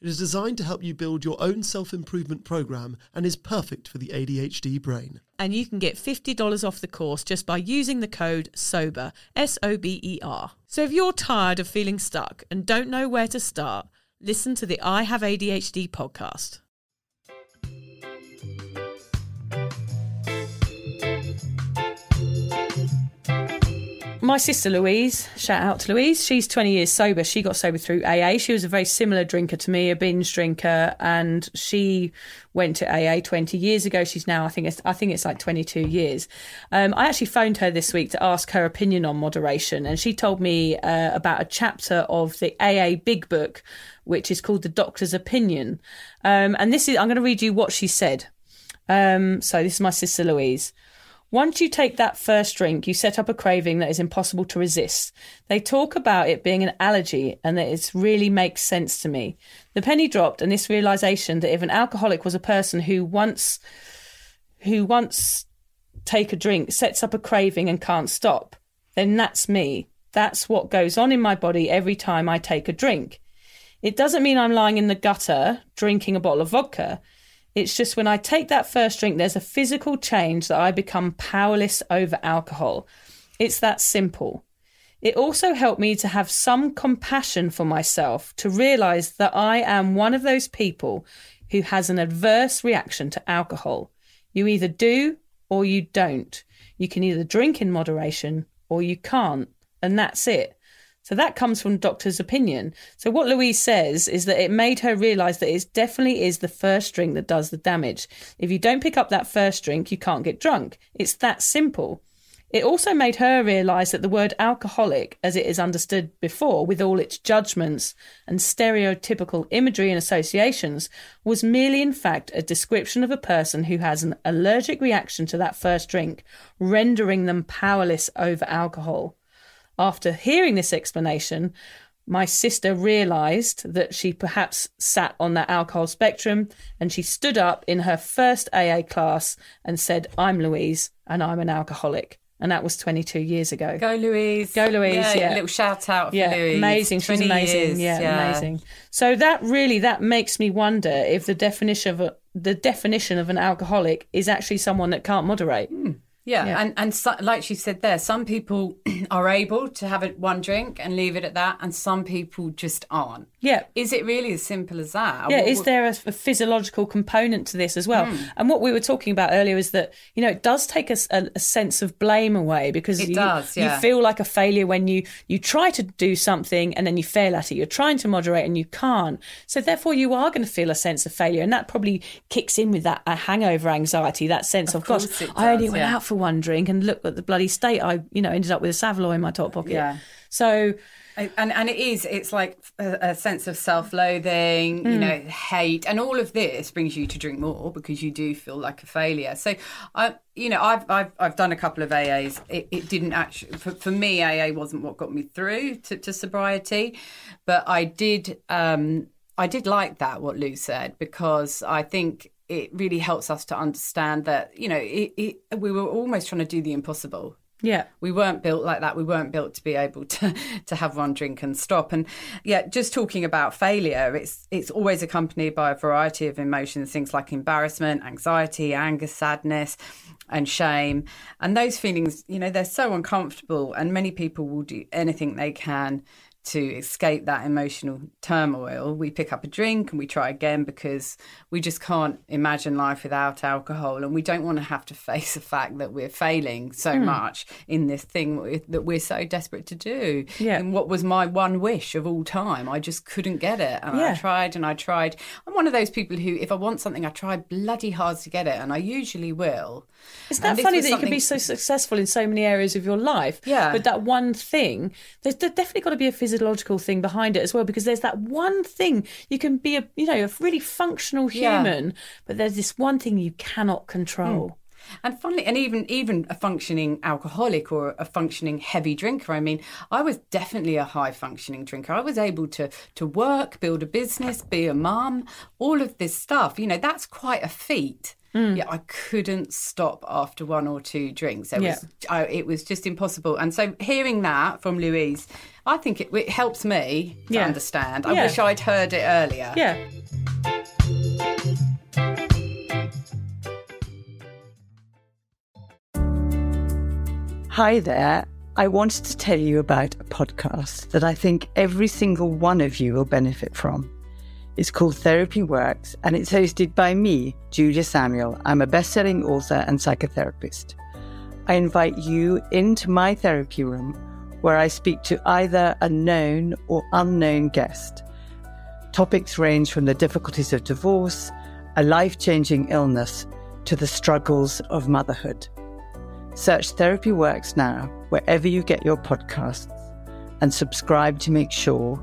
It is designed to help you build your own self improvement program and is perfect for the ADHD brain. And you can get $50 off the course just by using the code SOBER, S O B E R. So if you're tired of feeling stuck and don't know where to start, listen to the I Have ADHD podcast. My sister Louise, shout out to Louise, she's 20 years sober. She got sober through AA. She was a very similar drinker to me, a binge drinker, and she went to AA 20 years ago. She's now, I think it's, I think it's like 22 years. Um, I actually phoned her this week to ask her opinion on moderation, and she told me uh, about a chapter of the AA Big Book, which is called The Doctor's Opinion. Um, and this is, I'm going to read you what she said. Um, so this is my sister Louise. Once you take that first drink, you set up a craving that is impossible to resist. They talk about it being an allergy and that it really makes sense to me. The penny dropped and this realization that if an alcoholic was a person who once who once take a drink, sets up a craving and can't stop, then that's me. That's what goes on in my body every time I take a drink. It doesn't mean I'm lying in the gutter drinking a bottle of vodka. It's just when I take that first drink, there's a physical change that I become powerless over alcohol. It's that simple. It also helped me to have some compassion for myself, to realize that I am one of those people who has an adverse reaction to alcohol. You either do or you don't. You can either drink in moderation or you can't, and that's it. So that comes from doctor's opinion. So what Louise says is that it made her realize that it definitely is the first drink that does the damage. If you don't pick up that first drink, you can't get drunk. It's that simple. It also made her realize that the word alcoholic, as it is understood before, with all its judgments and stereotypical imagery and associations, was merely in fact a description of a person who has an allergic reaction to that first drink, rendering them powerless over alcohol. After hearing this explanation, my sister realized that she perhaps sat on that alcohol spectrum and she stood up in her first AA class and said, I'm Louise and I'm an alcoholic. And that was 22 years ago. Go Louise. Go Louise, yeah. A little shout out for yeah, Louise. amazing. She's 20 amazing. years, yeah, amazing. So that really that makes me wonder if the definition of a, the definition of an alcoholic is actually someone that can't moderate. Hmm. Yeah, Yeah. and and so, like she said there, some people are able to have it one drink and leave it at that, and some people just aren't. Yeah. Is it really as simple as that? Yeah, What- is there a, a physiological component to this as well? Hmm. And what we were talking about earlier is that you know it does take us a, a sense of blame away because It you, does, yeah. you feel like a failure when you you try to do something and then you fail at it. You're trying to moderate and you can't. So therefore, you are going to feel a sense of failure, and that probably kicks in with that uh, hangover anxiety, that sense of, course gosh, it I only went yeah. out for one drink and look at the bloody state I you know ended up with a Saveloy in my top pocket. Yeah. So And and it is. It's like a, a sense of self-loathing, you know, hate, and all of this brings you to drink more because you do feel like a failure. So, I, you know, I've I've, I've done a couple of AAs. It, it didn't actually for, for me. AA wasn't what got me through to, to sobriety, but I did. um I did like that what Lou said because I think it really helps us to understand that you know it, it, we were almost trying to do the impossible Yeah. we weren't built like that. We weren't built to be able to to have one drink and stop. And yeah, just talking about failure, it's it's always accompanied by a variety of emotions, things like embarrassment, anxiety, anger, sadness, and shame. And those feelings, you know, they're so uncomfortable. And many people will do anything they can to escape that emotional turmoil. We pick up a drink and we try again because we just can't imagine life without alcohol. And we don't want to have to face the fact that we're failing so Hmm. much in this thing that we're so desperate to do. Yeah. And what was my one wish of all time? I just couldn't get it. And I tried and I tried. I'm one of those people who, if I want something, I try bloody hard to get it. And I usually will. Isn't that funny that you can be so successful in so many areas of your life? Yeah. But that one thing, there's, there's definitely got to be a physiological thing behind it as well, because there's that one thing you can be a, you know, a really functional Yeah. human, but there's this one thing you cannot control. Hmm. And funnily, and even even a functioning alcoholic or a functioning heavy drinker. I mean, I was definitely a high functioning drinker. I was able to to work, build a business, be a mum, all of this stuff. You know, that's quite a feat. Mm. Yeah, I couldn't stop after one or two drinks. It Yeah. was I, it was just impossible. And so hearing that from Louise, I think it, it helps me to Yeah. understand. I Yeah. wish I'd heard it earlier. Yeah. Hi there. I wanted to tell you about a podcast that I think every single one of you will benefit from. It's called Therapy Works and it's hosted by me, Julia Samuel. I'm a best selling author and psychotherapist. I invite you into my therapy room where I speak to either a known or unknown guest. Topics range from the difficulties of divorce, a life changing illness, to the struggles of motherhood. Search Therapy Works now wherever you get your podcasts and subscribe to make sure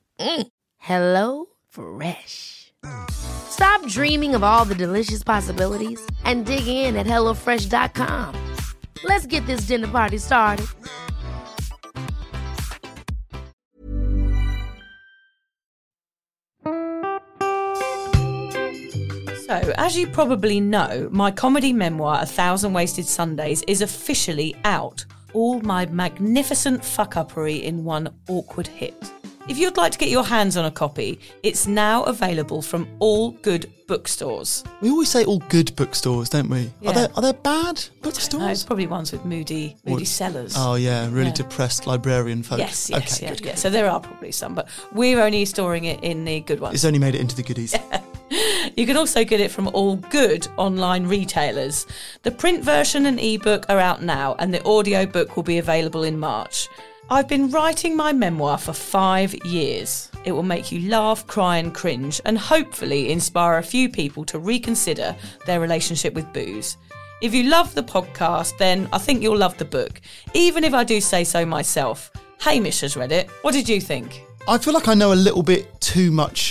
Mm. Hello Fresh. Stop dreaming of all the delicious possibilities and dig in at HelloFresh.com. Let's get this dinner party started. So, as you probably know, my comedy memoir, A Thousand Wasted Sundays, is officially out. All my magnificent fuck uppery in one awkward hit. If you'd like to get your hands on a copy, it's now available from all good bookstores. We always say all good bookstores, don't we? Yeah. Are there are there bad No, bookstores? probably ones with moody, moody sellers. Oh yeah, really Yeah. depressed librarian folk. Yes, yes, okay, yeah, good, yeah. So there are probably some, but we're only storing it in the good ones. It's only made it into the goodies. You can also get it from all good online retailers. The print version and ebook are out now, and the audiobook will be available in March. I've been writing my memoir for five years. It will make you laugh, cry, and cringe, and hopefully inspire a few people to reconsider their relationship with booze. If you love the podcast, then I think you'll love the book, even if I do say so myself. Hamish has read it. What did you think? I feel like I know a little bit too much